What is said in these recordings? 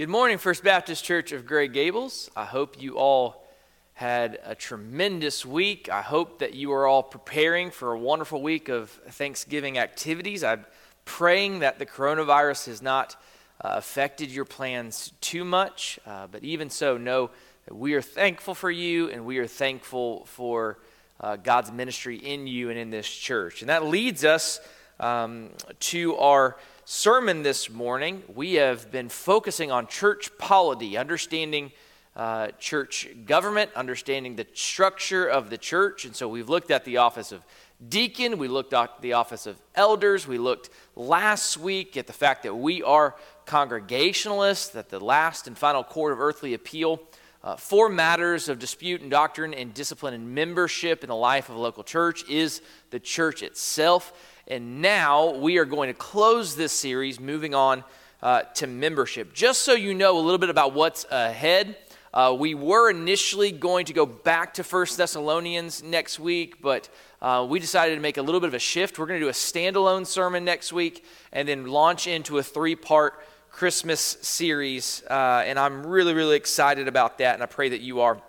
Good morning, First Baptist Church of Gray Gables. I hope you all had a tremendous week. I hope that you are all preparing for a wonderful week of Thanksgiving activities. I'm praying that the coronavirus has not uh, affected your plans too much, uh, but even so, know that we are thankful for you and we are thankful for uh, God's ministry in you and in this church. And that leads us um, to our sermon this morning, we have been focusing on church polity, understanding uh, church government, understanding the structure of the church. And so we've looked at the office of deacon, we looked at the office of elders, we looked last week at the fact that we are congregationalists, that the last and final court of earthly appeal. Uh, for matters of dispute and doctrine and discipline and membership in the life of a local church is the church itself. And now we are going to close this series, moving on uh, to membership. Just so you know a little bit about what's ahead, uh, we were initially going to go back to First Thessalonians next week, but uh, we decided to make a little bit of a shift. We're going to do a standalone sermon next week and then launch into a three part Christmas series. Uh, and I'm really, really excited about that, and I pray that you are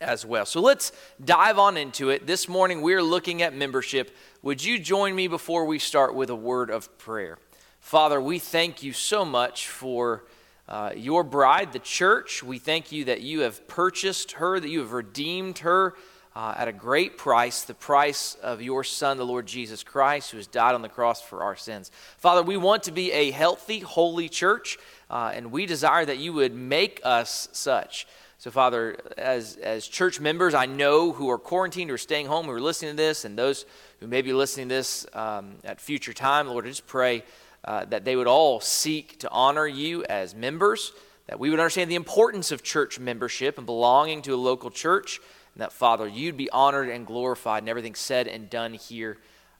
as well. So let's dive on into it. This morning we're looking at membership. Would you join me before we start with a word of prayer? Father, we thank you so much for uh, your bride, the church. We thank you that you have purchased her, that you have redeemed her uh, at a great price, the price of your Son, the Lord Jesus Christ, who has died on the cross for our sins. Father, we want to be a healthy, holy church, uh, and we desire that you would make us such. So, Father, as, as church members, I know who are quarantined or staying home who are listening to this, and those who may be listening to this um, at future time, Lord, I just pray uh, that they would all seek to honor you as members, that we would understand the importance of church membership and belonging to a local church, and that, Father, you'd be honored and glorified in everything said and done here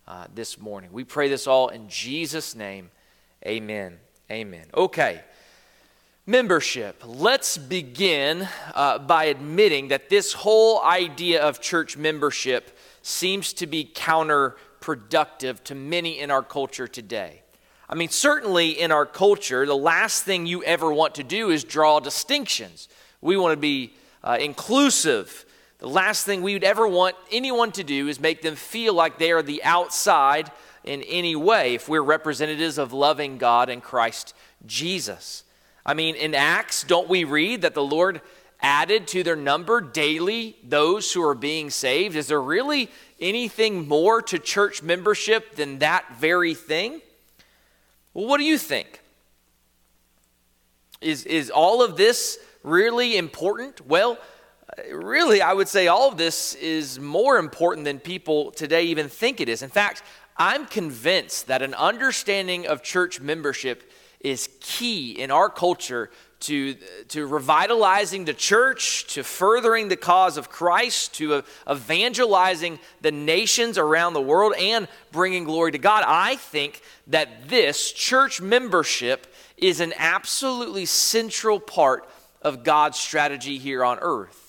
uh, this morning. We pray this all in Jesus' name. Amen. Amen. Okay membership. Let's begin uh, by admitting that this whole idea of church membership seems to be counterproductive to many in our culture today. I mean, certainly in our culture, the last thing you ever want to do is draw distinctions. We want to be uh, inclusive. The last thing we would ever want anyone to do is make them feel like they are the outside in any way if we're representatives of loving God and Christ Jesus. I mean, in Acts, don't we read that the Lord added to their number daily those who are being saved? Is there really anything more to church membership than that very thing? Well, what do you think? Is, is all of this really important? Well, really, I would say all of this is more important than people today even think it is. In fact, I'm convinced that an understanding of church membership is key in our culture to, to revitalizing the church, to furthering the cause of Christ, to evangelizing the nations around the world, and bringing glory to God. I think that this church membership is an absolutely central part of God's strategy here on earth.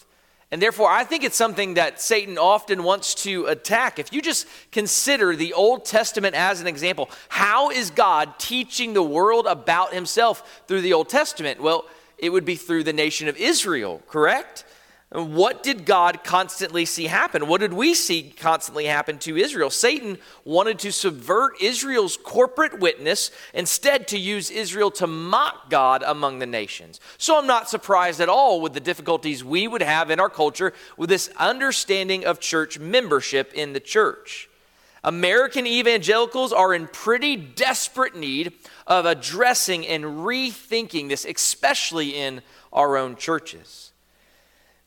And therefore, I think it's something that Satan often wants to attack. If you just consider the Old Testament as an example, how is God teaching the world about himself through the Old Testament? Well, it would be through the nation of Israel, correct? What did God constantly see happen? What did we see constantly happen to Israel? Satan wanted to subvert Israel's corporate witness, instead, to use Israel to mock God among the nations. So I'm not surprised at all with the difficulties we would have in our culture with this understanding of church membership in the church. American evangelicals are in pretty desperate need of addressing and rethinking this, especially in our own churches.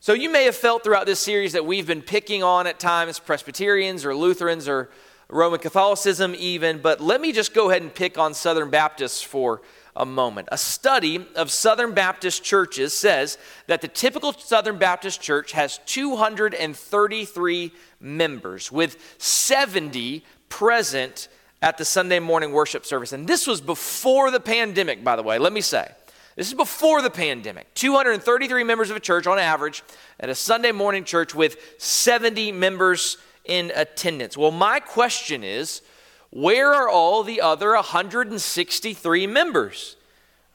So, you may have felt throughout this series that we've been picking on at times Presbyterians or Lutherans or Roman Catholicism, even, but let me just go ahead and pick on Southern Baptists for a moment. A study of Southern Baptist churches says that the typical Southern Baptist church has 233 members, with 70 present at the Sunday morning worship service. And this was before the pandemic, by the way, let me say. This is before the pandemic. 233 members of a church on average at a Sunday morning church with 70 members in attendance. Well, my question is where are all the other 163 members?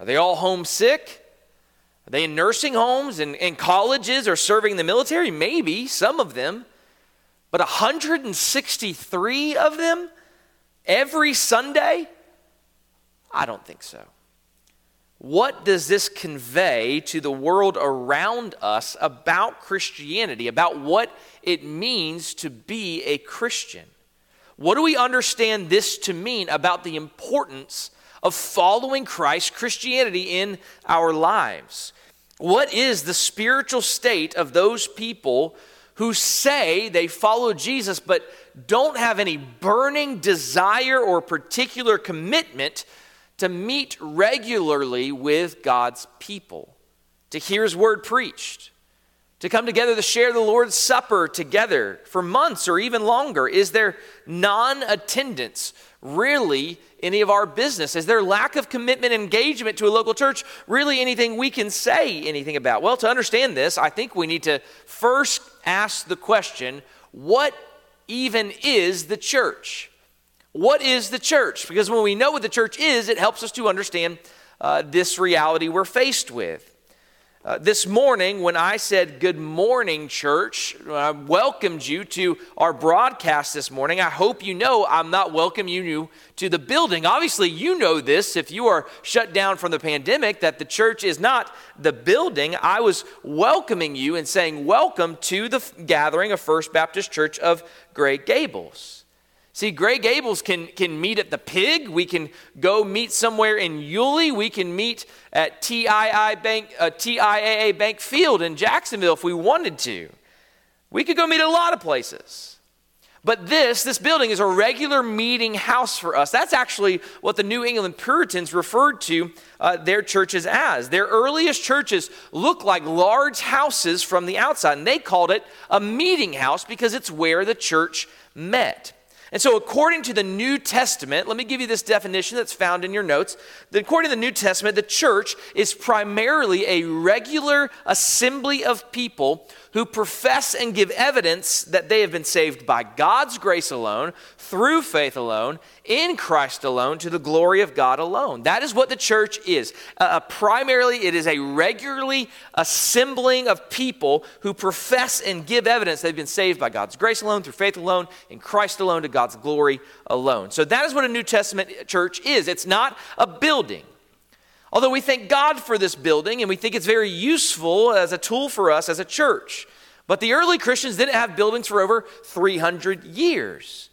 Are they all homesick? Are they in nursing homes and, and colleges or serving the military? Maybe, some of them. But 163 of them every Sunday? I don't think so. What does this convey to the world around us about Christianity, about what it means to be a Christian? What do we understand this to mean about the importance of following Christ, Christianity, in our lives? What is the spiritual state of those people who say they follow Jesus but don't have any burning desire or particular commitment to meet regularly with God's people, to hear His word preached, to come together to share the Lord's Supper together for months or even longer? Is there non attendance really any of our business? Is there lack of commitment and engagement to a local church really anything we can say anything about? Well, to understand this, I think we need to first ask the question what even is the church? What is the church? Because when we know what the church is, it helps us to understand uh, this reality we're faced with. Uh, this morning, when I said good morning, church, I welcomed you to our broadcast this morning. I hope you know I'm not welcoming you to the building. Obviously, you know this if you are shut down from the pandemic, that the church is not the building. I was welcoming you and saying, Welcome to the gathering of First Baptist Church of Gray Gables. See, Gray Gables can, can meet at the Pig. We can go meet somewhere in Yulee. We can meet at TII Bank, uh, TIAA Bank Field in Jacksonville if we wanted to. We could go meet a lot of places. But this, this building is a regular meeting house for us. That's actually what the New England Puritans referred to uh, their churches as. Their earliest churches looked like large houses from the outside, and they called it a meeting house because it's where the church met. And so, according to the New Testament, let me give you this definition that's found in your notes. According to the New Testament, the church is primarily a regular assembly of people who profess and give evidence that they have been saved by God's grace alone, through faith alone, in Christ alone, to the glory of God alone. That is what the church is. Uh, uh, primarily, it is a regularly assembling of people who profess and give evidence they've been saved by God's grace alone, through faith alone, in Christ alone, to God's glory alone. So that is what a New Testament church is. It's not a building. Although we thank God for this building and we think it's very useful as a tool for us as a church. But the early Christians didn't have buildings for over 300 years.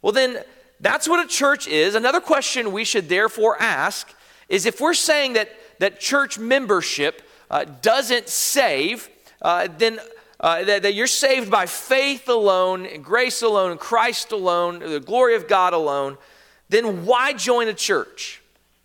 Well, then, that's what a church is. Another question we should therefore ask is if we're saying that, that church membership uh, doesn't save, uh, then uh, that, that, you're saved by faith alone, grace alone, Christ alone, the glory of God alone, then why join a church?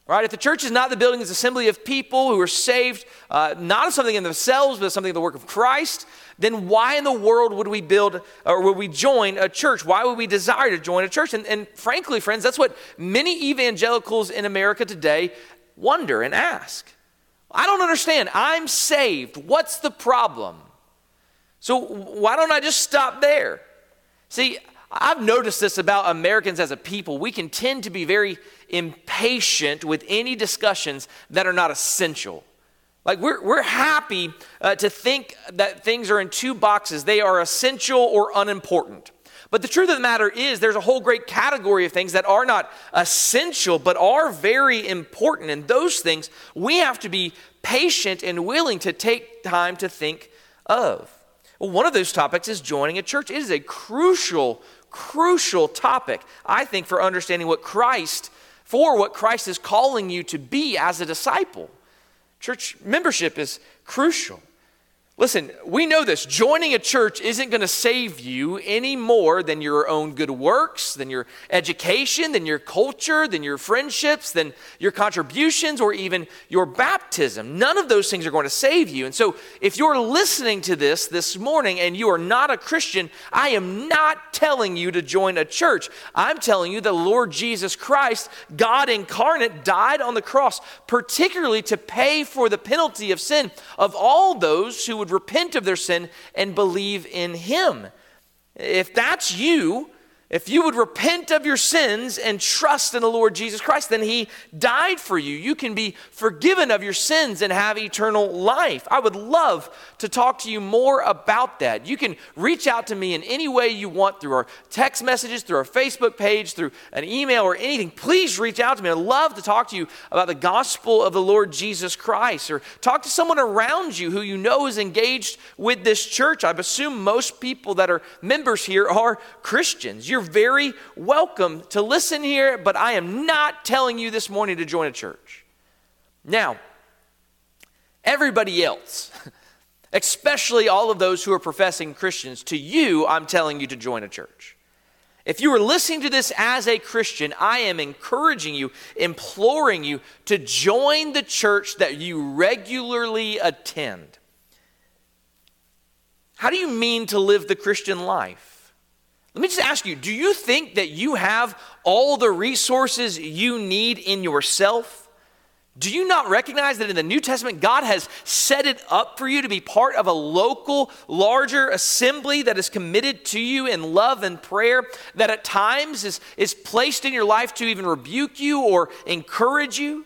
Right? If the church is not the building, it's assembly of people who are saved, uh, not of something in themselves, but of something of the work of Christ, then why in the world would we build or would we join a church? Why would we desire to join a church? And, and frankly, friends, that's what many evangelicals in America today wonder and ask. I don't understand. I'm saved. What's the problem? So why don't I just stop there? See, I've noticed this about Americans as a people. We can tend to be very impatient with any discussions that are not essential. Like, we're, we're happy uh, to think that things are in two boxes they are essential or unimportant. But the truth of the matter is, there's a whole great category of things that are not essential, but are very important. And those things we have to be patient and willing to take time to think of. Well, one of those topics is joining a church. It is a crucial, crucial topic, I think, for understanding what Christ for what Christ is calling you to be as a disciple. Church membership is crucial. Listen, we know this. Joining a church isn't going to save you any more than your own good works, than your education, than your culture, than your friendships, than your contributions, or even your baptism. None of those things are going to save you. And so, if you're listening to this this morning and you are not a Christian, I am not telling you to join a church. I'm telling you the Lord Jesus Christ, God incarnate, died on the cross, particularly to pay for the penalty of sin of all those who would repent of their sin and believe in Him. If that's you, If you would repent of your sins and trust in the Lord Jesus Christ, then He died for you. You can be forgiven of your sins and have eternal life. I would love to talk to you more about that. You can reach out to me in any way you want through our text messages, through our Facebook page, through an email, or anything. Please reach out to me. I'd love to talk to you about the gospel of the Lord Jesus Christ, or talk to someone around you who you know is engaged with this church. I assume most people that are members here are Christians. You're you're very welcome to listen here, but I am not telling you this morning to join a church. Now, everybody else, especially all of those who are professing Christians, to you, I'm telling you to join a church. If you are listening to this as a Christian, I am encouraging you, imploring you to join the church that you regularly attend. How do you mean to live the Christian life? Let me just ask you do you think that you have all the resources you need in yourself? Do you not recognize that in the New Testament, God has set it up for you to be part of a local, larger assembly that is committed to you in love and prayer, that at times is, is placed in your life to even rebuke you or encourage you?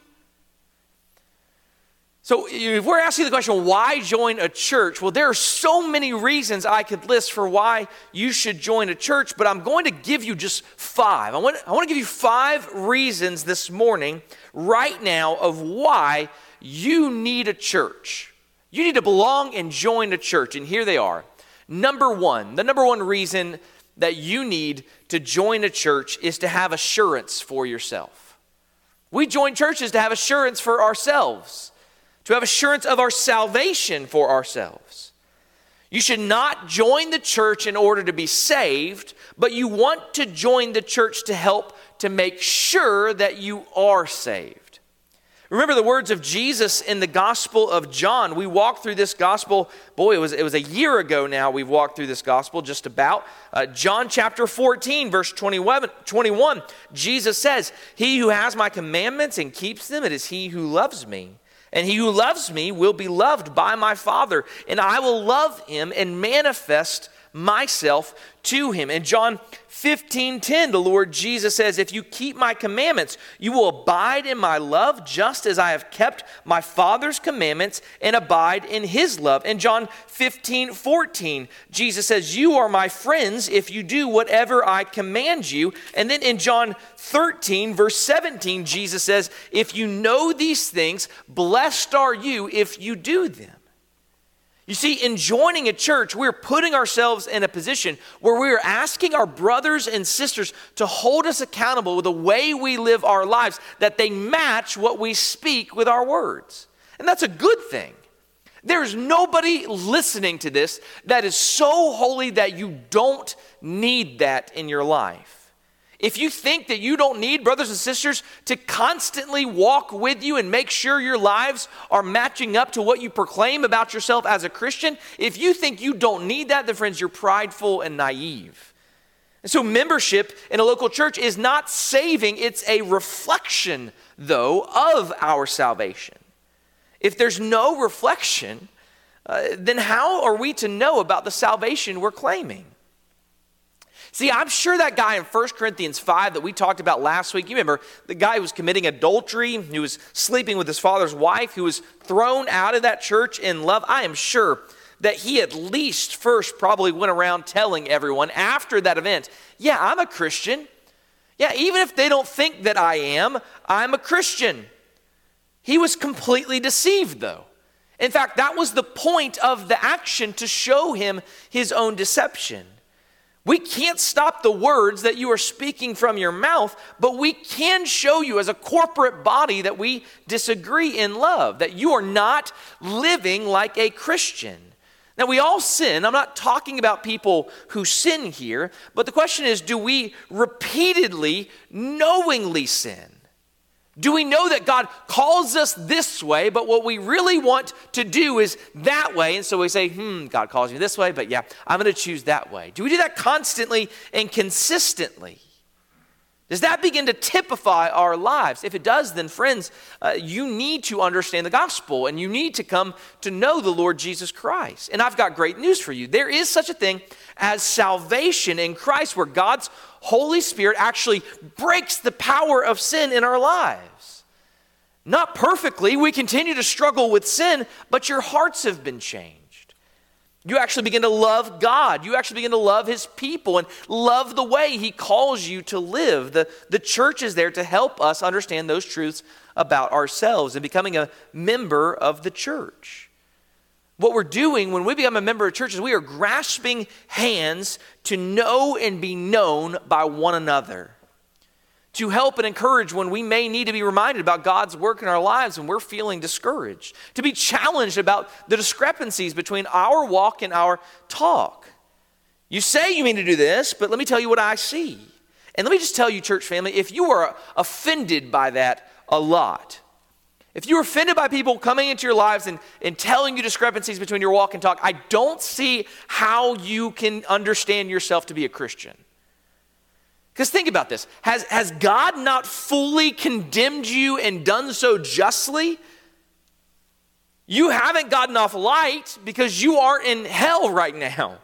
So, if we're asking the question, why join a church? Well, there are so many reasons I could list for why you should join a church, but I'm going to give you just five. I want, I want to give you five reasons this morning, right now, of why you need a church. You need to belong and join a church, and here they are. Number one, the number one reason that you need to join a church is to have assurance for yourself. We join churches to have assurance for ourselves to have assurance of our salvation for ourselves. You should not join the church in order to be saved, but you want to join the church to help to make sure that you are saved. Remember the words of Jesus in the Gospel of John. We walked through this Gospel, boy, it was, it was a year ago now we've walked through this Gospel, just about. Uh, John chapter 14, verse 21, 21, Jesus says, He who has my commandments and keeps them, it is he who loves me. And he who loves me will be loved by my Father, and I will love him and manifest myself to him. In John 15 10, the Lord Jesus says, If you keep my commandments, you will abide in my love, just as I have kept my Father's commandments and abide in his love. In John 15 14, Jesus says, You are my friends if you do whatever I command you. And then in John 13, verse 17, Jesus says, If you know these things, blessed are you if you do them. You see, in joining a church, we're putting ourselves in a position where we're asking our brothers and sisters to hold us accountable with the way we live our lives, that they match what we speak with our words. And that's a good thing. There's nobody listening to this that is so holy that you don't need that in your life. If you think that you don't need brothers and sisters to constantly walk with you and make sure your lives are matching up to what you proclaim about yourself as a Christian, if you think you don't need that, then friends, you're prideful and naive. And so, membership in a local church is not saving, it's a reflection, though, of our salvation. If there's no reflection, uh, then how are we to know about the salvation we're claiming? See, I'm sure that guy in 1 Corinthians 5 that we talked about last week, you remember the guy who was committing adultery, who was sleeping with his father's wife, who was thrown out of that church in love. I am sure that he at least first probably went around telling everyone after that event, yeah, I'm a Christian. Yeah, even if they don't think that I am, I'm a Christian. He was completely deceived, though. In fact, that was the point of the action to show him his own deception. We can't stop the words that you are speaking from your mouth, but we can show you as a corporate body that we disagree in love, that you are not living like a Christian. Now, we all sin. I'm not talking about people who sin here, but the question is do we repeatedly, knowingly sin? Do we know that God calls us this way, but what we really want to do is that way? And so we say, hmm, God calls me this way, but yeah, I'm going to choose that way. Do we do that constantly and consistently? Does that begin to typify our lives? If it does, then friends, uh, you need to understand the gospel and you need to come to know the Lord Jesus Christ. And I've got great news for you. There is such a thing as salvation in Christ where God's Holy Spirit actually breaks the power of sin in our lives. Not perfectly, we continue to struggle with sin, but your hearts have been changed. You actually begin to love God. You actually begin to love His people and love the way He calls you to live. The, the church is there to help us understand those truths about ourselves and becoming a member of the church. What we're doing when we become a member of church is we are grasping hands to know and be known by one another to help and encourage when we may need to be reminded about God's work in our lives when we're feeling discouraged, to be challenged about the discrepancies between our walk and our talk. You say you mean to do this, but let me tell you what I see. And let me just tell you, church family, if you are offended by that a lot, if you're offended by people coming into your lives and, and telling you discrepancies between your walk and talk, I don't see how you can understand yourself to be a Christian. Because think about this has, has God not fully condemned you and done so justly? You haven't gotten off light because you are in hell right now.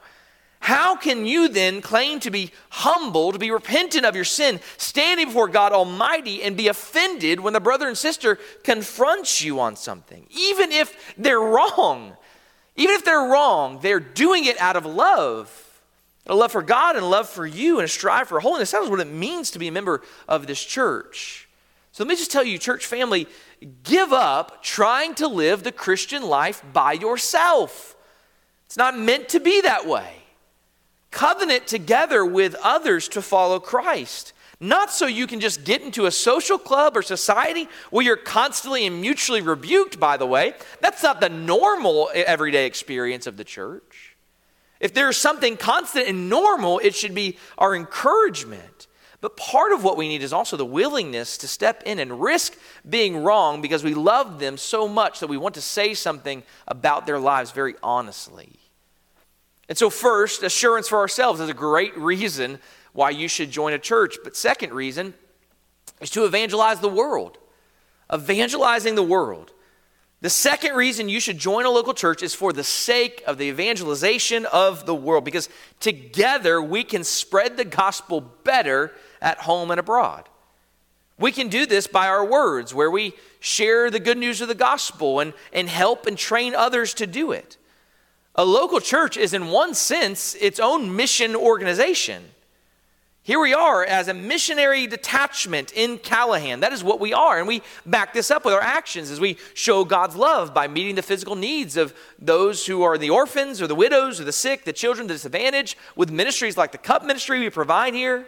How can you then claim to be humble, to be repentant of your sin, standing before God Almighty, and be offended when the brother and sister confronts you on something? Even if they're wrong, even if they're wrong, they're doing it out of love a love for God and a love for you and a strive for holiness. That is what it means to be a member of this church. So let me just tell you, church family, give up trying to live the Christian life by yourself. It's not meant to be that way. Covenant together with others to follow Christ. Not so you can just get into a social club or society where you're constantly and mutually rebuked, by the way. That's not the normal everyday experience of the church. If there's something constant and normal, it should be our encouragement. But part of what we need is also the willingness to step in and risk being wrong because we love them so much that we want to say something about their lives very honestly. And so, first, assurance for ourselves is a great reason why you should join a church. But, second reason is to evangelize the world. Evangelizing the world. The second reason you should join a local church is for the sake of the evangelization of the world, because together we can spread the gospel better at home and abroad. We can do this by our words, where we share the good news of the gospel and, and help and train others to do it. A local church is, in one sense, its own mission organization. Here we are as a missionary detachment in Callahan. That is what we are. And we back this up with our actions as we show God's love by meeting the physical needs of those who are the orphans or the widows or the sick, the children, the disadvantaged, with ministries like the cup ministry we provide here.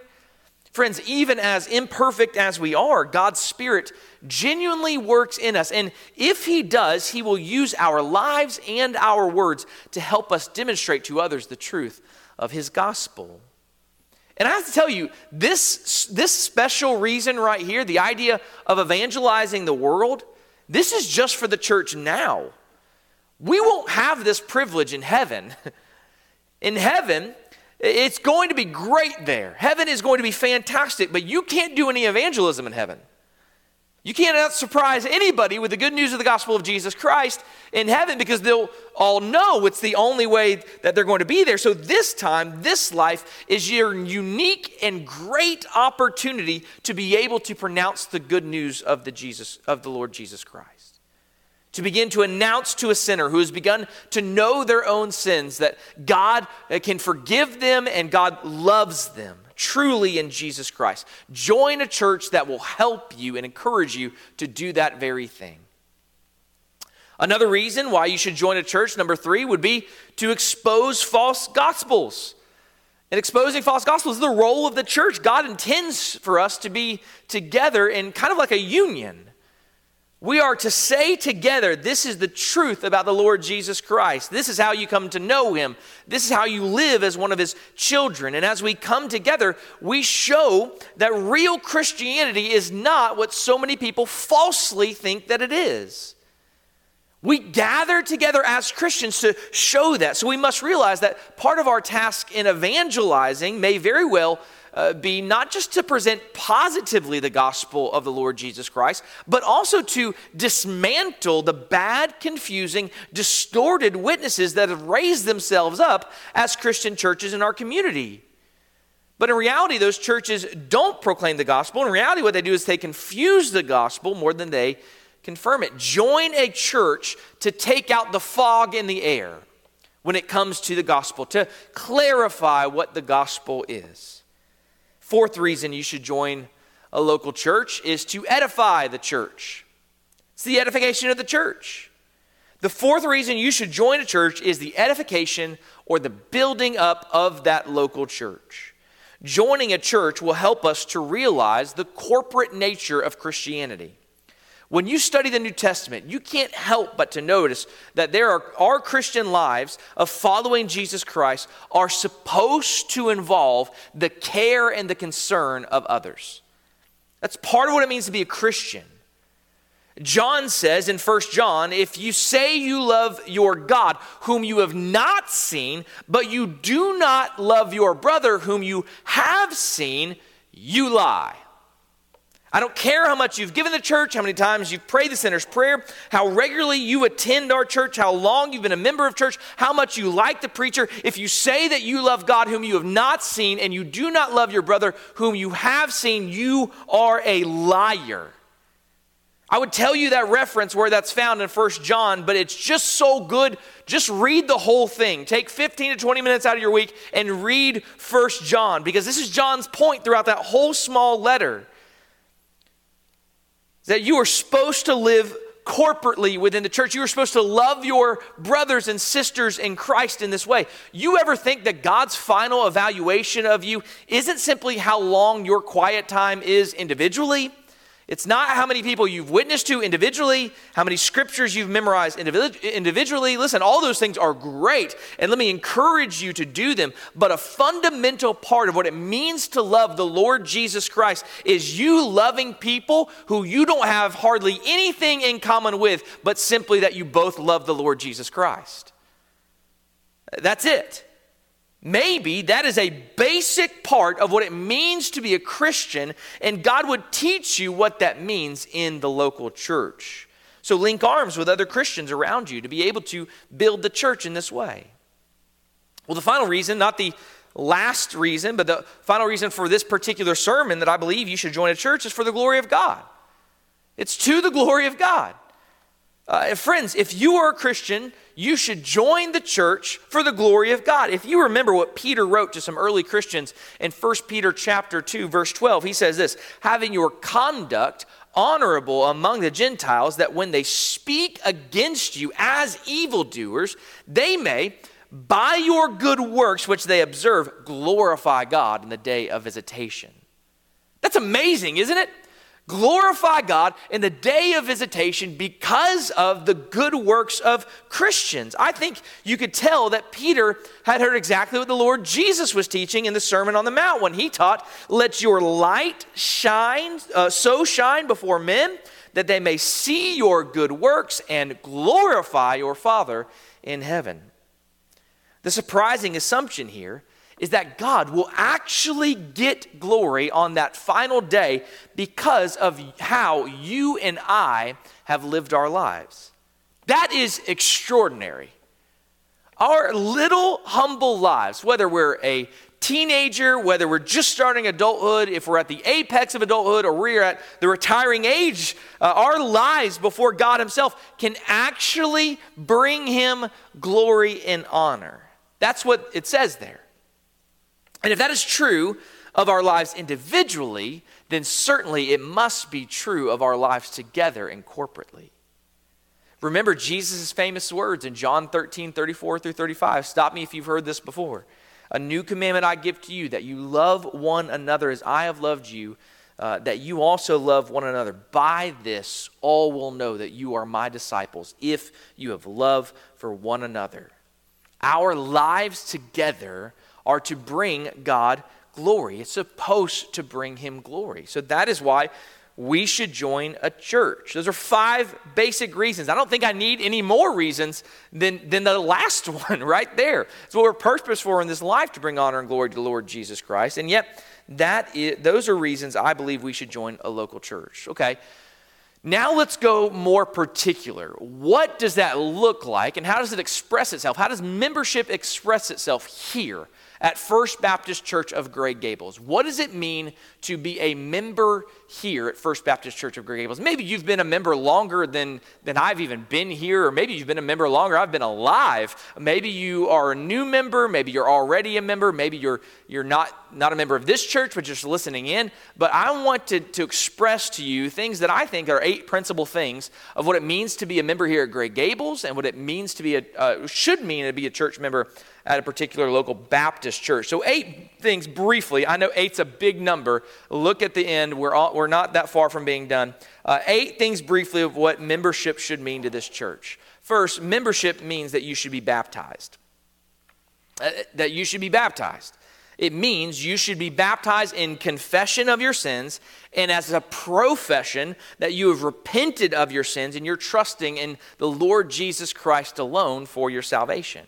Friends, even as imperfect as we are, God's Spirit genuinely works in us. And if He does, He will use our lives and our words to help us demonstrate to others the truth of His gospel. And I have to tell you, this, this special reason right here, the idea of evangelizing the world, this is just for the church now. We won't have this privilege in heaven. In heaven, it's going to be great there. Heaven is going to be fantastic, but you can't do any evangelism in heaven. You cannot surprise anybody with the good news of the gospel of Jesus Christ in heaven because they'll all know it's the only way that they're going to be there. So, this time, this life is your unique and great opportunity to be able to pronounce the good news of the, Jesus, of the Lord Jesus Christ. To begin to announce to a sinner who has begun to know their own sins that God uh, can forgive them and God loves them truly in Jesus Christ. Join a church that will help you and encourage you to do that very thing. Another reason why you should join a church, number three, would be to expose false gospels. And exposing false gospels is the role of the church. God intends for us to be together in kind of like a union. We are to say together, this is the truth about the Lord Jesus Christ. This is how you come to know him. This is how you live as one of his children. And as we come together, we show that real Christianity is not what so many people falsely think that it is. We gather together as Christians to show that. So we must realize that part of our task in evangelizing may very well uh, be not just to present positively the gospel of the Lord Jesus Christ, but also to dismantle the bad, confusing, distorted witnesses that have raised themselves up as Christian churches in our community. But in reality, those churches don't proclaim the gospel. In reality, what they do is they confuse the gospel more than they confirm it. Join a church to take out the fog in the air when it comes to the gospel, to clarify what the gospel is. Fourth reason you should join a local church is to edify the church. It's the edification of the church. The fourth reason you should join a church is the edification or the building up of that local church. Joining a church will help us to realize the corporate nature of Christianity. When you study the New Testament, you can't help but to notice that there are our Christian lives of following Jesus Christ are supposed to involve the care and the concern of others. That's part of what it means to be a Christian. John says in 1 John, if you say you love your God, whom you have not seen, but you do not love your brother, whom you have seen, you lie. I don't care how much you've given the church, how many times you've prayed the sinner's prayer, how regularly you attend our church, how long you've been a member of church, how much you like the preacher. If you say that you love God whom you have not seen and you do not love your brother whom you have seen, you are a liar. I would tell you that reference where that's found in First John, but it's just so good. Just read the whole thing. Take 15 to 20 minutes out of your week and read First John because this is John's point throughout that whole small letter. That you are supposed to live corporately within the church. You are supposed to love your brothers and sisters in Christ in this way. You ever think that God's final evaluation of you isn't simply how long your quiet time is individually? It's not how many people you've witnessed to individually, how many scriptures you've memorized individually. Listen, all those things are great, and let me encourage you to do them. But a fundamental part of what it means to love the Lord Jesus Christ is you loving people who you don't have hardly anything in common with, but simply that you both love the Lord Jesus Christ. That's it. Maybe that is a basic part of what it means to be a Christian, and God would teach you what that means in the local church. So link arms with other Christians around you to be able to build the church in this way. Well, the final reason, not the last reason, but the final reason for this particular sermon that I believe you should join a church is for the glory of God. It's to the glory of God. Uh, friends, if you are a Christian, you should join the church for the glory of God. If you remember what Peter wrote to some early Christians in 1 Peter chapter 2 verse 12, he says this, having your conduct honorable among the Gentiles that when they speak against you as evildoers, they may by your good works which they observe glorify God in the day of visitation. That's amazing, isn't it? Glorify God in the day of visitation because of the good works of Christians. I think you could tell that Peter had heard exactly what the Lord Jesus was teaching in the Sermon on the Mount when he taught, Let your light shine, uh, so shine before men that they may see your good works and glorify your Father in heaven. The surprising assumption here is that God will actually get glory on that final day because of how you and I have lived our lives. That is extraordinary. Our little humble lives, whether we're a teenager, whether we're just starting adulthood, if we're at the apex of adulthood, or we're at the retiring age, uh, our lives before God Himself can actually bring Him glory and honor. That's what it says there. And if that is true of our lives individually, then certainly it must be true of our lives together and corporately. Remember Jesus' famous words in John 13, 34 through 35. Stop me if you've heard this before. A new commandment I give to you that you love one another as I have loved you, uh, that you also love one another. By this, all will know that you are my disciples if you have love for one another. Our lives together are to bring God glory. It's supposed to bring him glory. So that is why we should join a church. Those are five basic reasons. I don't think I need any more reasons than, than the last one right there. It's what we're purposed for in this life to bring honor and glory to the Lord Jesus Christ. And yet, that is, those are reasons I believe we should join a local church. Okay. Now let's go more particular. What does that look like and how does it express itself? How does membership express itself here at First Baptist Church of Gray Gables. What does it mean to be a member here at First Baptist Church of Gray Gables? Maybe you've been a member longer than, than I've even been here, or maybe you've been a member longer I've been alive. Maybe you are a new member, maybe you're already a member, maybe you're, you're not, not a member of this church, but just listening in. But I want to, to express to you things that I think are eight principal things of what it means to be a member here at Gray Gables and what it means to be a, uh, should mean to be a church member at a particular local Baptist church. So, eight things briefly. I know eight's a big number. Look at the end. We're, all, we're not that far from being done. Uh, eight things briefly of what membership should mean to this church. First, membership means that you should be baptized. Uh, that you should be baptized. It means you should be baptized in confession of your sins and as a profession that you have repented of your sins and you're trusting in the Lord Jesus Christ alone for your salvation.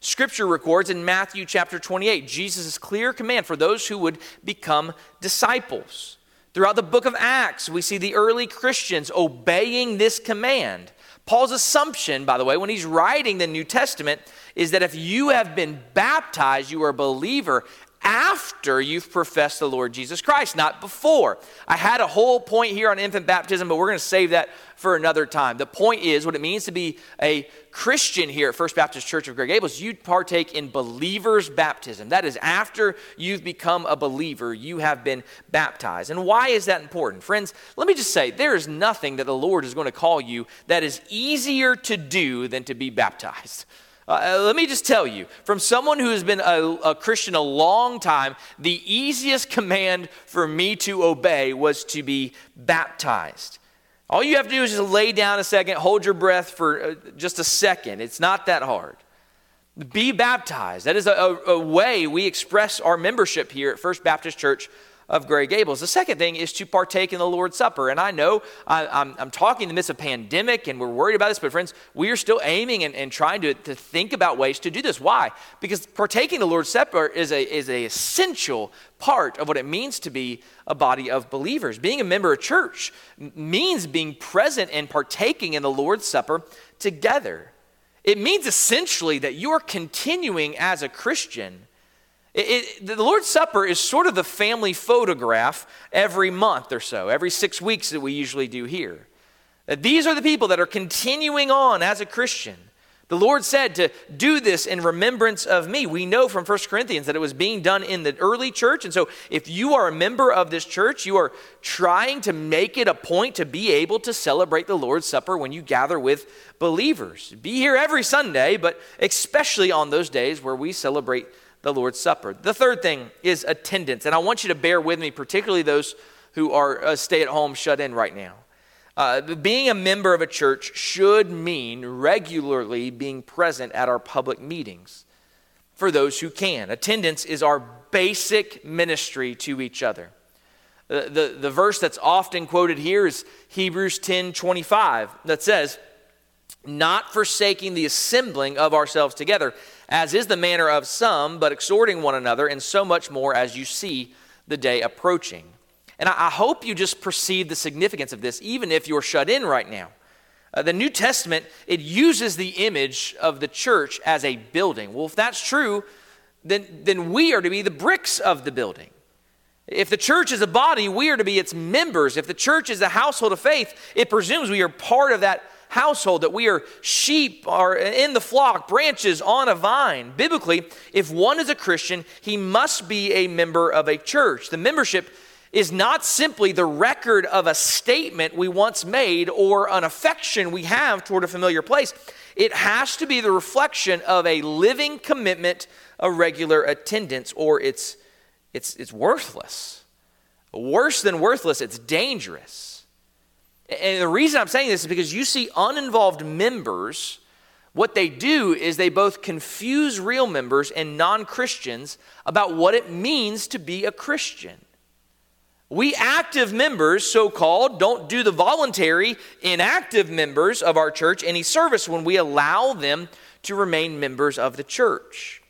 Scripture records in Matthew chapter 28 Jesus' clear command for those who would become disciples. Throughout the book of Acts, we see the early Christians obeying this command. Paul's assumption, by the way, when he's writing the New Testament, is that if you have been baptized, you are a believer after you've professed the Lord Jesus Christ, not before. I had a whole point here on infant baptism, but we're going to save that for another time. The point is what it means to be a Christian here at First Baptist Church of Gray Gables, you partake in believer's baptism. That is, after you've become a believer, you have been baptized. And why is that important? Friends, let me just say there is nothing that the Lord is going to call you that is easier to do than to be baptized. Uh, uh, let me just tell you, from someone who has been a, a, Christian a long time, the easiest command for me to obey was to be baptized. All you have to do is just lay down a second, hold your breath for uh, just a second. It's not that hard. Be baptized. That is a, a, a way we express our membership here at First Baptist Church of Gray Gables. The second thing is to partake in the Lord's Supper. And I know I, I'm, I'm talking in the midst of pandemic and we're worried about this, but friends, we are still aiming and, and trying to, to think about ways to do this. Why? Because partaking the Lord's Supper is a is a essential part of what it means to be a body of believers. Being a member of church means being present and partaking in the Lord's Supper together. It means essentially that you are continuing as a Christian it, it, the Lord's Supper is sort of the family photograph every month or so, every six weeks that we usually do here. That these are the people that are continuing on as a Christian. The Lord said to do this in remembrance of me. We know from 1 Corinthians that it was being done in the early church. And so, if you are a member of this church, you are trying to make it a point to be able to celebrate the Lord's Supper when you gather with believers. Be here every Sunday, but especially on those days where we celebrate the Lord's Supper. The third thing is attendance. And I want you to bear with me, particularly those who are uh, stay at home, shut in right now. Uh, being a member of a church should mean regularly being present at our public meetings for those who can. Attendance is our basic ministry to each other. The, the, the verse that's often quoted here is Hebrews 10 25 that says, Not forsaking the assembling of ourselves together as is the manner of some, but exhorting one another, and so much more as you see the day approaching. And I, hope you just perceive the significance of this, even if you're shut in right now. Uh, the New Testament, it uses the image of the church as a building. Well, if that's true, then, then we are to be the bricks of the building. If the church is a body, we are to be its members. If the church is a household of faith, it presumes we are part of that household, that we are sheep are in the flock, branches on a vine. Biblically, if one is a Christian, he must be a member of a church. The membership is not simply the record of a statement we once made or an affection we have toward a familiar place. It has to be the reflection of a living commitment, a regular attendance, or it's, it's, it's worthless. Worse than worthless, it's dangerous. And the reason I'm saying this is because you see uninvolved members, what they do is they both confuse real members and non Christians about what it means to be a Christian. We active members, so called, don't do the voluntary, inactive members of our church any service when we allow them to remain members of the church.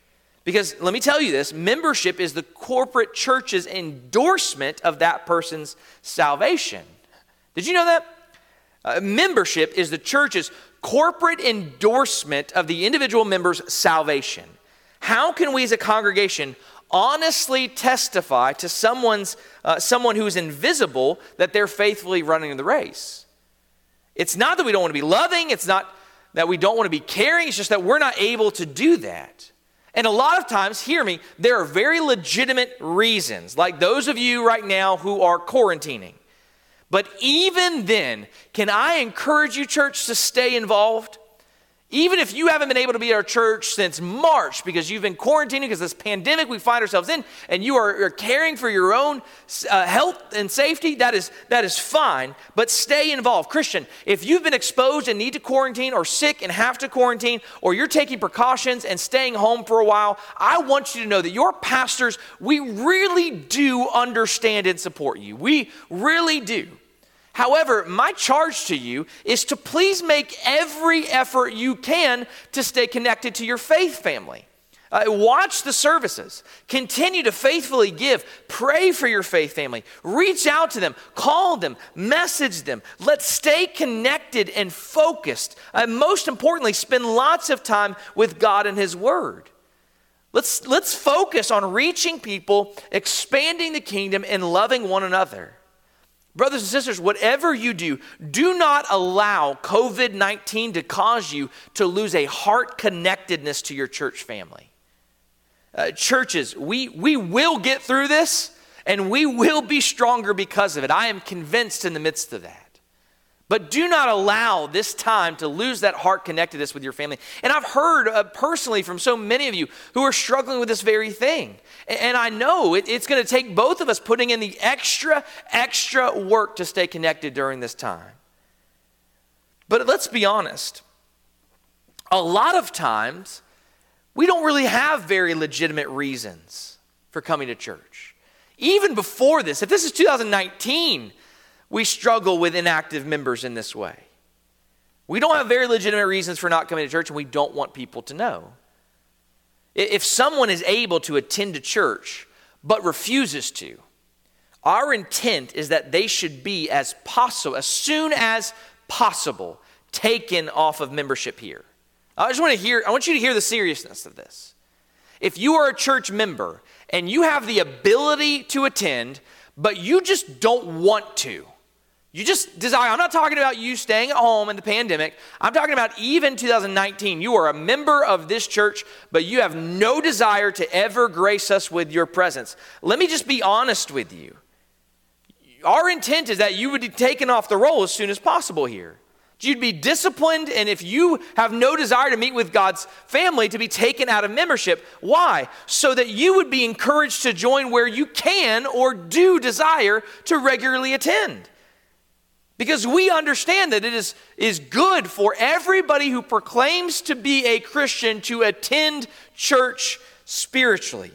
Because let me tell you this membership is the corporate church's endorsement of that person's salvation. Did you know that? Uh, membership is the church's corporate endorsement of the individual member's salvation. how can we as a congregation honestly testify to someone's, uh, someone who's invisible that they're faithfully running the race? It's not that we don't want to be loving, it's not that we don't want to be caring, it's just that we're not able to do that. And a lot of times, hear me, there are very legitimate reasons, like those of you right now who are quarantining. But even then, can I encourage you, church, to stay involved? Even if you haven't been able to be at our church since March because you've been quarantining because this pandemic we find ourselves in, and you are, are caring for your own uh, health and safety, that is, that is fine, but stay involved. Christian, if you've been exposed and need to quarantine, or sick and have to quarantine, or you're taking precautions and staying home for a while, I want you to know that your pastors, we really do understand and support you. We really do. However, my charge to you is to please make every effort you can to stay connected to your faith family. Uh, watch the services. Continue to faithfully give. Pray for your faith family. Reach out to them. Call them. Message them. Let's stay connected and focused. And most importantly, spend lots of time with God and His Word. Let's, let's focus on reaching people, expanding the kingdom, and loving one another. Brothers and sisters, whatever you do, do not allow COVID 19 to cause you to lose a heart connectedness to your church family. Uh, churches, we, we will get through this and we will be stronger because of it. I am convinced in the midst of that. But do not allow this time to lose that heart connectedness with your family. And I've heard uh, personally from so many of you who are struggling with this very thing. And, and I know it, it's going to take both of us putting in the extra, extra work to stay connected during this time. But let's be honest. A lot of times, we don't really have very legitimate reasons for coming to church. Even before this, if this is 2019, we struggle with inactive members in this way. We don't have very legitimate reasons for not coming to church, and we don't want people to know. If someone is able to attend a church but refuses to, our intent is that they should be as possible, as soon as possible, taken off of membership here. I just want to hear, I want you to hear the seriousness of this. If you are a church member and you have the ability to attend, but you just don't want to, you just desire, I'm not talking about you staying at home in the pandemic. I'm talking about even 2019. You are a member of this church, but you have no desire to ever grace us with your presence. Let me just be honest with you. Our intent is that you would be taken off the roll as soon as possible here. You'd be disciplined, and if you have no desire to meet with God's family, to be taken out of membership. Why? So that you would be encouraged to join where you can or do desire to regularly attend. Because we understand that it is, is good for everybody who proclaims to be a Christian to attend church spiritually.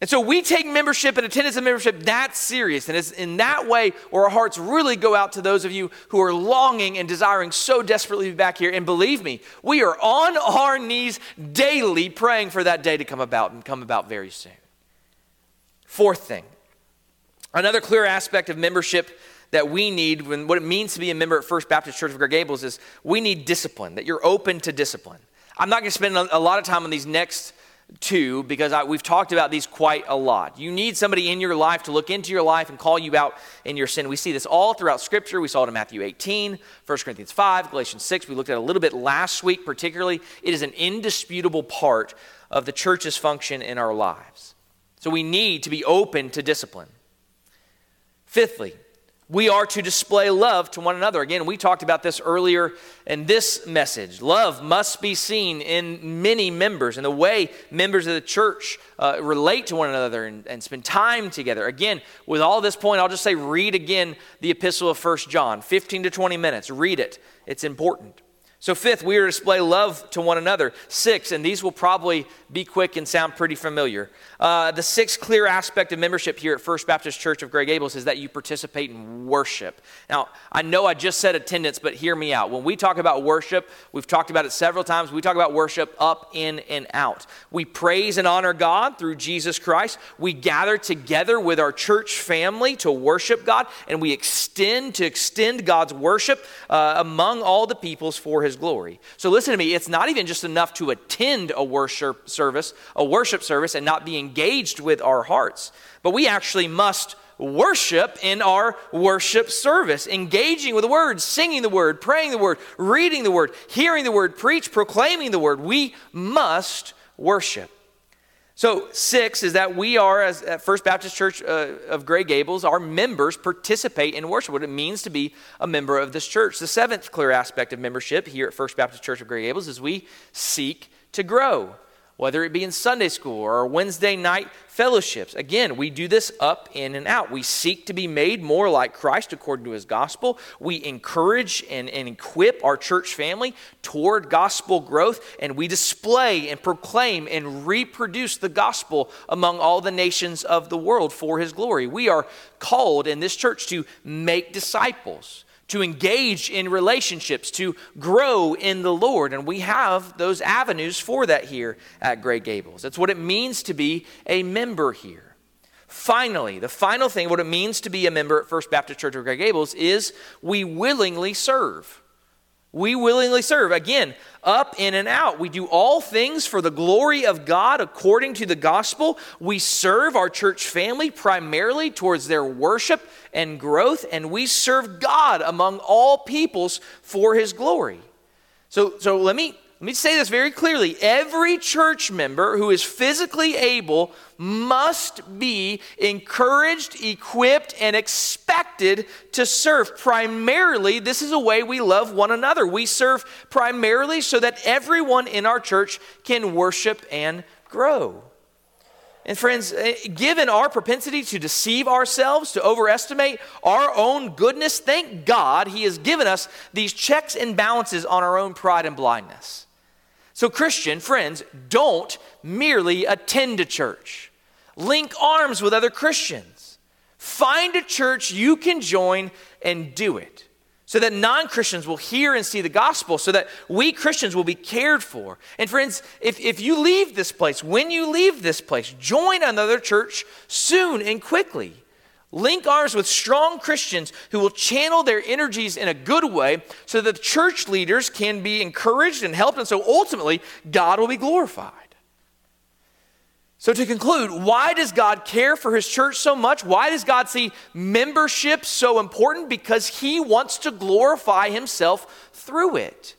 And so we take membership and attendance of membership that serious. And it's in that way where our hearts really go out to those of you who are longing and desiring so desperately to be back here. And believe me, we are on our knees daily praying for that day to come about and come about very soon. Fourth thing, another clear aspect of membership that we need, when, what it means to be a member at First Baptist Church of Gray Gables is we need discipline, that you're open to discipline. I'm not going to spend a lot of time on these next two because I, we've talked about these quite a lot. You need somebody in your life to look into your life and call you out in your sin. We see this all throughout Scripture. We saw it in Matthew 18, 1 Corinthians 5, Galatians 6. We looked at a little bit last week, particularly. It is an indisputable part of the church's function in our lives. So we need to be open to discipline. Fifthly, we are to display love to one another. Again, we talked about this earlier in this message. Love must be seen in many members and the way members of the church uh, relate to one another and, and, spend time together. Again, with all this point, I'll just say read again the epistle of First John, 15 to 20 minutes. Read it, it's important. So, fifth, we are to display love to one another. Six, and these will probably be quick and sound pretty familiar. Uh, the sixth clear aspect of membership here at First Baptist Church of Gray Gables is that you participate in worship. Now, I know I just said attendance, but hear me out. When we talk about worship, we've talked about it several times. We talk about worship up, in, and out. We praise and honor God through Jesus Christ. We gather together with our church family to worship God, and we extend to extend God's worship uh, among all the peoples for His his glory. So listen to me, it's not even just enough to attend a worship service, a worship service and not be engaged with our hearts, but we actually must worship in our worship service, engaging with the word, singing the word, praying the word, reading the word, hearing the word, preach, proclaiming the word. We must worship. So, six is that we are, as at First Baptist Church uh, of Gray Gables, our members participate in worship, what it means to be a member of this church. The seventh clear aspect of membership here at First Baptist Church of Gray Gables is we seek to grow whether it be in Sunday school or Wednesday night fellowships. Again, we do this up, in, and out. We seek to be made more like Christ according to his gospel. We encourage and, and equip our church family toward gospel growth, and we display and proclaim and reproduce the gospel among all the nations of the world for his glory. We are called in this church to make disciples to engage in relationships, to grow in the Lord. And we have those avenues for that here at Gray Gables. That's what it means to be a member here. Finally, the final thing, what it means to be a member at First Baptist Church of Gray Gables is we willingly serve. We willingly serve. Again, up, in, and out. We do all things for the glory of God according to the gospel. We serve our church family primarily towards their worship and growth, and we serve God among all peoples for his glory. So, so let me let me say this very clearly. Every church member who is physically able must be encouraged, equipped, and expected to serve. Primarily, this is a way we love one another. We serve primarily so that everyone in our church can worship and grow. And friends, eh, given our propensity to deceive ourselves, to overestimate our own goodness, thank God He has given us these checks and balances on our own pride and blindness. So, Christian friends, don't merely attend a church, link arms with other Christians. Find a church you can join and do it so that non Christians will hear and see the gospel, so that we Christians will be cared for. And friends, if, if you leave this place, when you leave this place, join another church soon and quickly. Link arms with strong Christians who will channel their energies in a good way so that the church leaders can be encouraged and helped, and so ultimately God will be glorified. So, to conclude, why does God care for his church so much? Why does God see membership so important? Because he wants to glorify himself through it.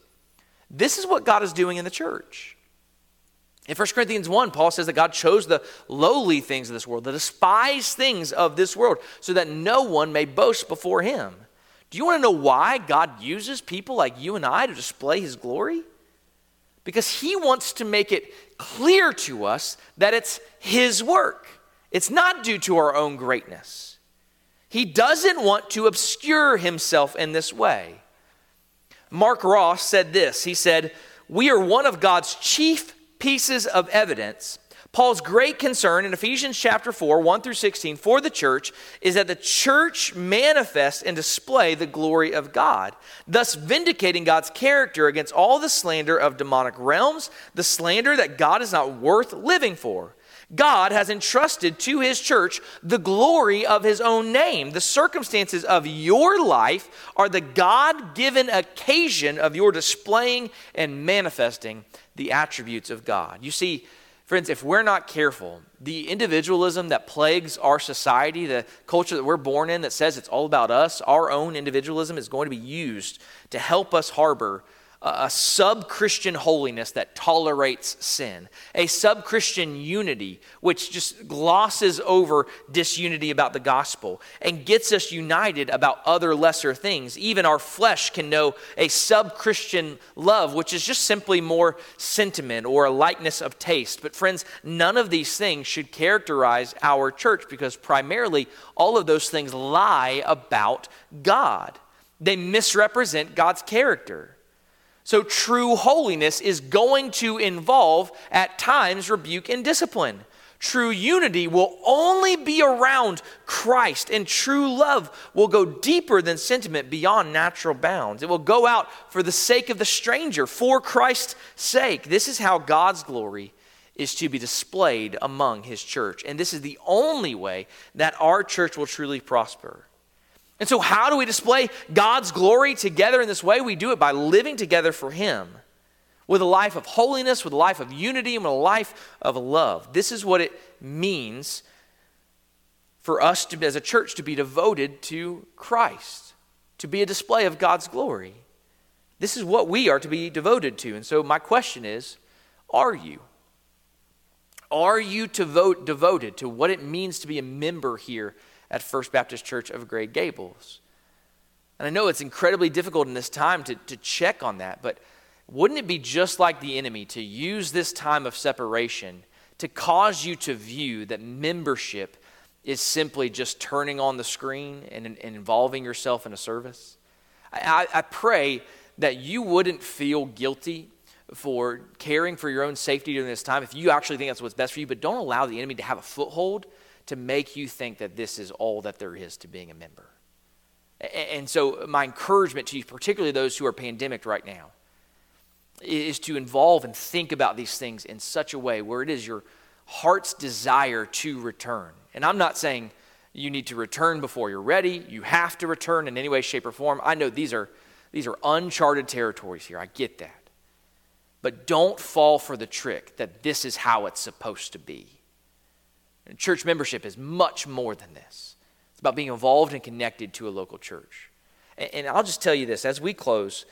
This is what God is doing in the church. In 1 Corinthians 1, Paul says that God chose the lowly things of this world, the despised things of this world, so that no one may boast before him. Do you want to know why God uses people like you and I to display his glory? Because he wants to make it clear to us that it's his work. It's not due to our own greatness. He doesn't want to obscure himself in this way. Mark Ross said this He said, We are one of God's chief pieces of evidence. Paul's great concern in Ephesians chapter 4, 1 through 16, for the church is that the church manifest and display the glory of God, thus vindicating God's character against all the slander of demonic realms, the slander that God is not worth living for. God has entrusted to his church the glory of his own name. The circumstances of your life are the God given occasion of your displaying and manifesting the attributes of God. You see, friends, if we're not careful, the individualism that plagues our society, the culture that we're born in that says it's all about us, our own individualism is going to be used to help us harbor a sub Christian holiness that tolerates sin, a sub Christian unity which just glosses over disunity about the gospel and gets us united about other lesser things. Even our flesh can know a sub Christian love, which is just simply more sentiment or a likeness of taste. But, friends, none of these things should characterize our church because primarily all of those things lie about God, they misrepresent God's character. So, true holiness is going to involve, at times, rebuke and discipline. True unity will only be around Christ, and true love will go deeper than sentiment beyond natural bounds. It will go out for the sake of the stranger, for Christ's sake. This is how God's glory is to be displayed among his church. And this is the only way that our church will truly prosper. And so, how do we display God's glory together in this way? We do it by living together for Him with a life of holiness, with a life of unity, and with a life of love. This is what it means for us to, as a church to be devoted to Christ, to be a display of God's glory. This is what we are to be devoted to. And so, my question is are you? Are you to vote, devoted to what it means to be a member here at First Baptist Church of Gray Gables? And I know it's incredibly difficult in this time to, to check on that, but wouldn't it be just like the enemy to use this time of separation to cause you to view that membership is simply just turning on the screen and, and involving yourself in a service? I, I pray that you wouldn't feel guilty for caring for your own safety during this time if you actually think that's what's best for you, but don't allow the enemy to have a foothold to make you think that this is all that there is to being a member. And so, my encouragement to you, particularly those who are pandemic right now, is to involve and think about these things in such a way where it is your heart's desire to return. And I'm not saying you need to return before you're ready. You have to return in any way, shape, or form. I know these are, these are uncharted territories here. I get that. But don't fall for the trick that this is how it's supposed to be. And church membership is much more than this. It's about being involved and connected to a local church. And, and I'll just tell you this as we close.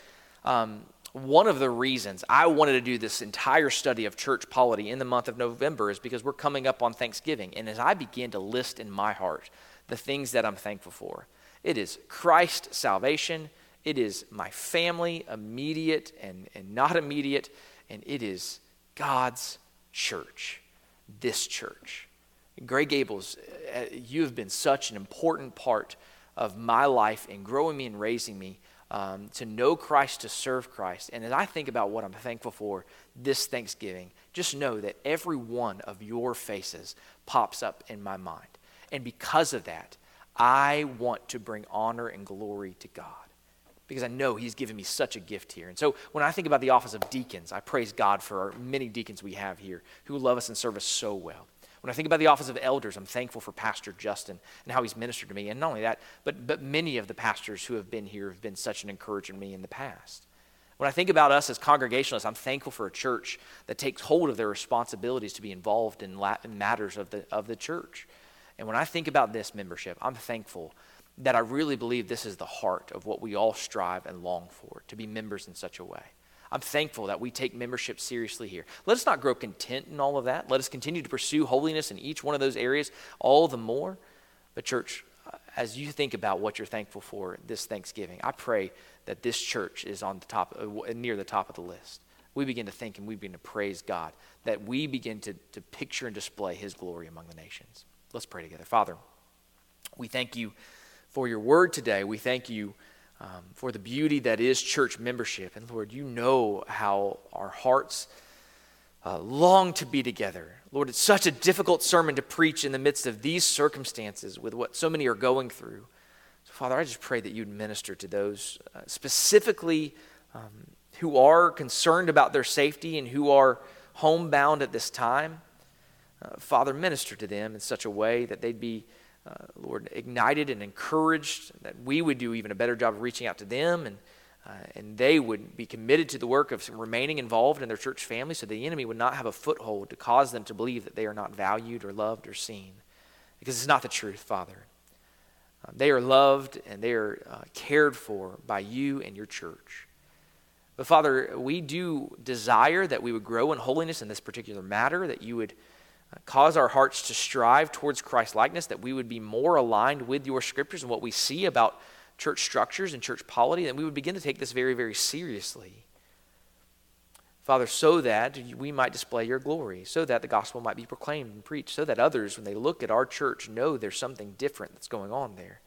Um, one of the reasons I wanted to do this entire study of church polity in the month of November is because we're coming up on Thanksgiving. And as I begin to list in my heart the things that I'm thankful for, it is Christ's salvation, it is my family, immediate and, and not immediate, and it is God's church, this church. Gray Gables, uh, you have been such an important part of my life in growing me and raising me um, to know Christ, to serve Christ. And as I think about what I'm thankful for this Thanksgiving, just know that every one of your faces pops up in my mind. And because of that, I want to bring honor and glory to God because I know He's given me such a gift here. And so when I think about the office of deacons, I praise God for our many deacons we have here who love us and serve us so well. When I think about the office of elders, I'm thankful for Pastor Justin and how he's ministered to me. And not only that, but, but many of the pastors who have been here have been such an encouragement to me in the past. When I think about us as congregationalists, I'm thankful for a church that takes hold of their responsibilities to be involved in, matters of the, of the church. And when I think about this membership, I'm thankful that I really believe this is the heart of what we all strive and long for to be members in such a way. I'm thankful that we take membership seriously here. Let us not grow content in all of that. Let us continue to pursue holiness in each one of those areas all the more. But, church, as you think about what you're thankful for this Thanksgiving, I pray that this church is on the top, uh, near the top of the list. We begin to think and we begin to praise God, that we begin to, to picture and display His glory among the nations. Let's pray together. Father, we thank you for your word today. We thank you um, for the beauty that is church membership. And Lord, you know how our hearts uh, long to be together. Lord, it's such a difficult sermon to preach in the midst of these circumstances with what so many are going through. So, Father, I just pray that you'd minister to those uh, specifically um, who are concerned about their safety and who are homebound at this time. Uh, Father, minister to them in such a way that they'd be uh, Lord, ignited and encouraged, that we would do even a better job of reaching out to them and, uh, and they would be committed to the work of remaining involved in their church family so the enemy would not have a foothold to cause them to believe that they are not valued or loved or seen. Because it's not the truth, Father. Uh, they are loved and they are uh, cared for by you and your church. But Father, we do desire that we would grow in holiness in this particular matter, that you would cause our hearts to strive towards Christ likeness, that we would be more aligned with your scriptures and what we see about church structures and church polity, that we would begin to take this very, very seriously. Father, so that we might display your glory, so that the gospel might be proclaimed and preached, so that others, when they look at our church, know there's something different that's going on there.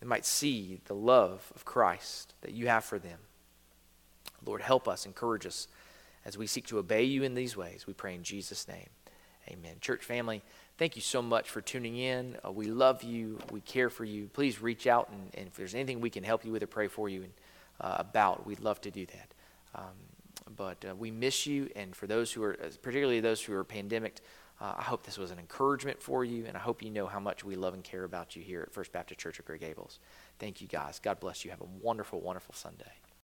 They might see the love of Christ that you have for them. Lord, help us, encourage us as we seek to obey you in these ways. We pray in Jesus' name. Amen. Church family, thank you so much for tuning in. Uh, we love you. We care for you. Please reach out, and, and if there's anything we can help you with or pray for you and, uh, about, we'd love to do that. Um, but uh, we miss you, and for those who are, particularly those who are pandemic, Uh, I hope this was an encouragement for you, and I hope you know how much we love and care about you here at First Baptist Church of Gray Gables. Thank you, guys. God bless you. Have a wonderful, wonderful Sunday.